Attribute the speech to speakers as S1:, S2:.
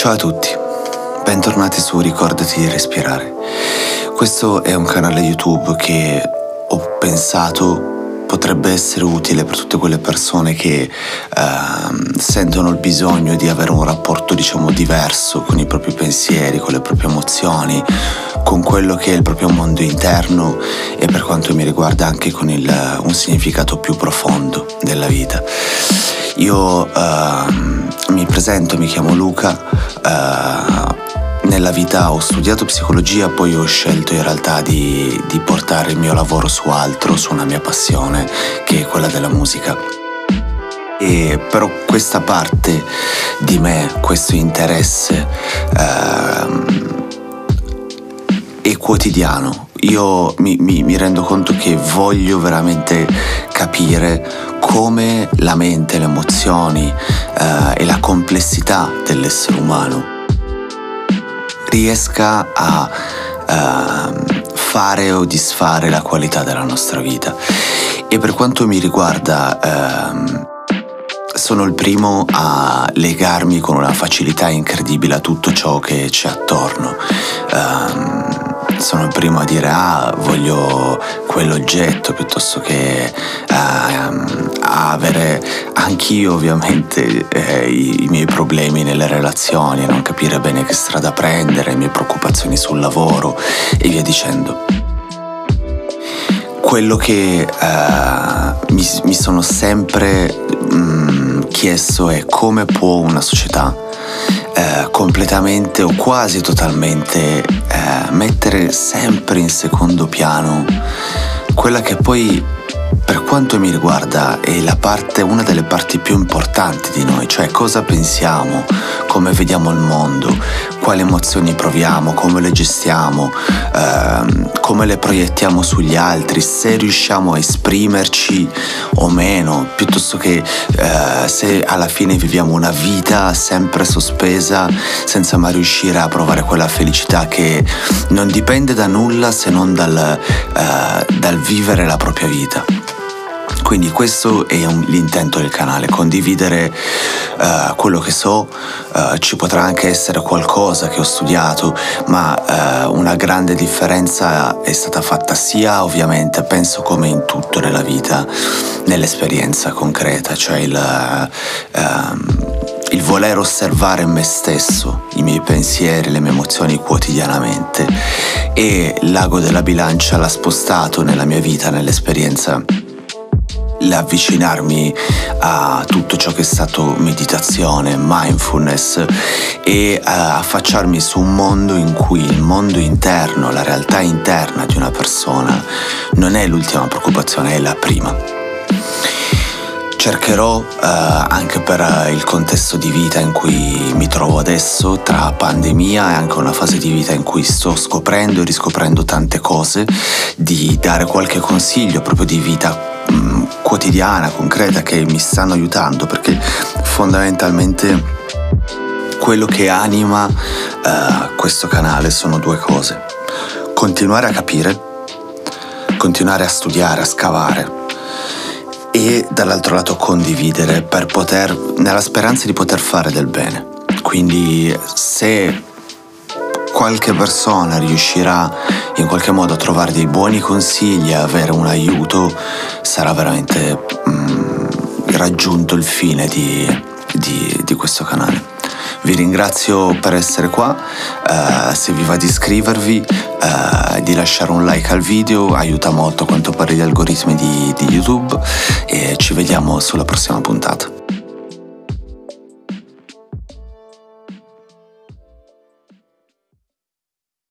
S1: Ciao a tutti, bentornati su Ricordati di respirare. Questo è un canale YouTube che ho pensato potrebbe essere utile per tutte quelle persone che uh, sentono il bisogno di avere un rapporto diciamo diverso con i propri pensieri, con le proprie emozioni, con quello che è il proprio mondo interno e per quanto mi riguarda anche con il, un significato più profondo della vita. Io uh, mi presento, mi chiamo Luca. Uh, nella vita ho studiato psicologia, poi ho scelto in realtà di, di portare il mio lavoro su altro, su una mia passione, che è quella della musica. E però questa parte di me, questo interesse ehm, è quotidiano. Io mi, mi, mi, rendo conto che voglio veramente capire come la mente, le emozioni eh, e la complessità dell'essere umano riesca a uh, fare o disfare la qualità della nostra vita. E per quanto mi riguarda, uh, sono il primo a legarmi con una facilità incredibile a tutto ciò che c'è attorno. Uh, sono il primo a dire ah voglio quell'oggetto piuttosto che uh, avere anch'io ovviamente eh, i, i, miei problemi nelle relazioni, non capire bene che strada prendere, le mie preoccupazioni sul lavoro e via dicendo. Quello che uh, mi, mi, sono sempre um, chiesto è come può una società completamente o quasi totalmente eh, mettere sempre in secondo piano quella che poi per quanto mi riguarda è parte, una delle parti più importanti di noi, cioè cosa pensiamo, come vediamo il mondo, quali emozioni proviamo, come le gestiamo, ehm, come le proiettiamo sugli altri, se riusciamo a esprimerci o meno, piuttosto che eh, se alla fine viviamo una vita sempre sospesa senza mai riuscire a provare quella felicità che non dipende da nulla se non dal, eh, dal vivere la propria vita. Quindi questo è un, l'intento del canale, condividere uh, quello che so, uh, ci potrà anche essere qualcosa che ho studiato, ma uh, una grande differenza è stata fatta sia ovviamente, penso come in tutto nella vita, nell'esperienza concreta, cioè il, um, il voler osservare me stesso, i miei pensieri, le mie emozioni quotidianamente. E l'ago della bilancia l'ha spostato nella mia vita, nell'esperienza l'avvicinarmi a tutto ciò che è stato meditazione, mindfulness e eh, affacciarmi su un mondo in cui il mondo interno, la realtà interna di una persona non è l'ultima preoccupazione, è la prima. Cercherò eh, anche per il contesto di vita in cui mi trovo adesso, tra pandemia e anche una fase di vita in cui sto scoprendo e riscoprendo tante cose, di dare qualche consiglio proprio di vita quotidiana, concreta che mi stanno aiutando perché fondamentalmente quello che anima uh, questo canale sono due cose. Continuare a capire, continuare a studiare, a scavare e dall'altro lato condividere per poter, nella speranza di poter fare del bene. Quindi se qualche persona riuscirà in qualche modo a trovare dei buoni consigli, a avere un aiuto, sarà veramente mm, raggiunto il fine di, di, di, questo canale. Vi ringrazio per essere qua, uh, se vi va di iscrivervi, uh, di lasciare un like al video, aiuta molto quanto pare gli algoritmi di, di YouTube e ci vediamo sulla prossima puntata.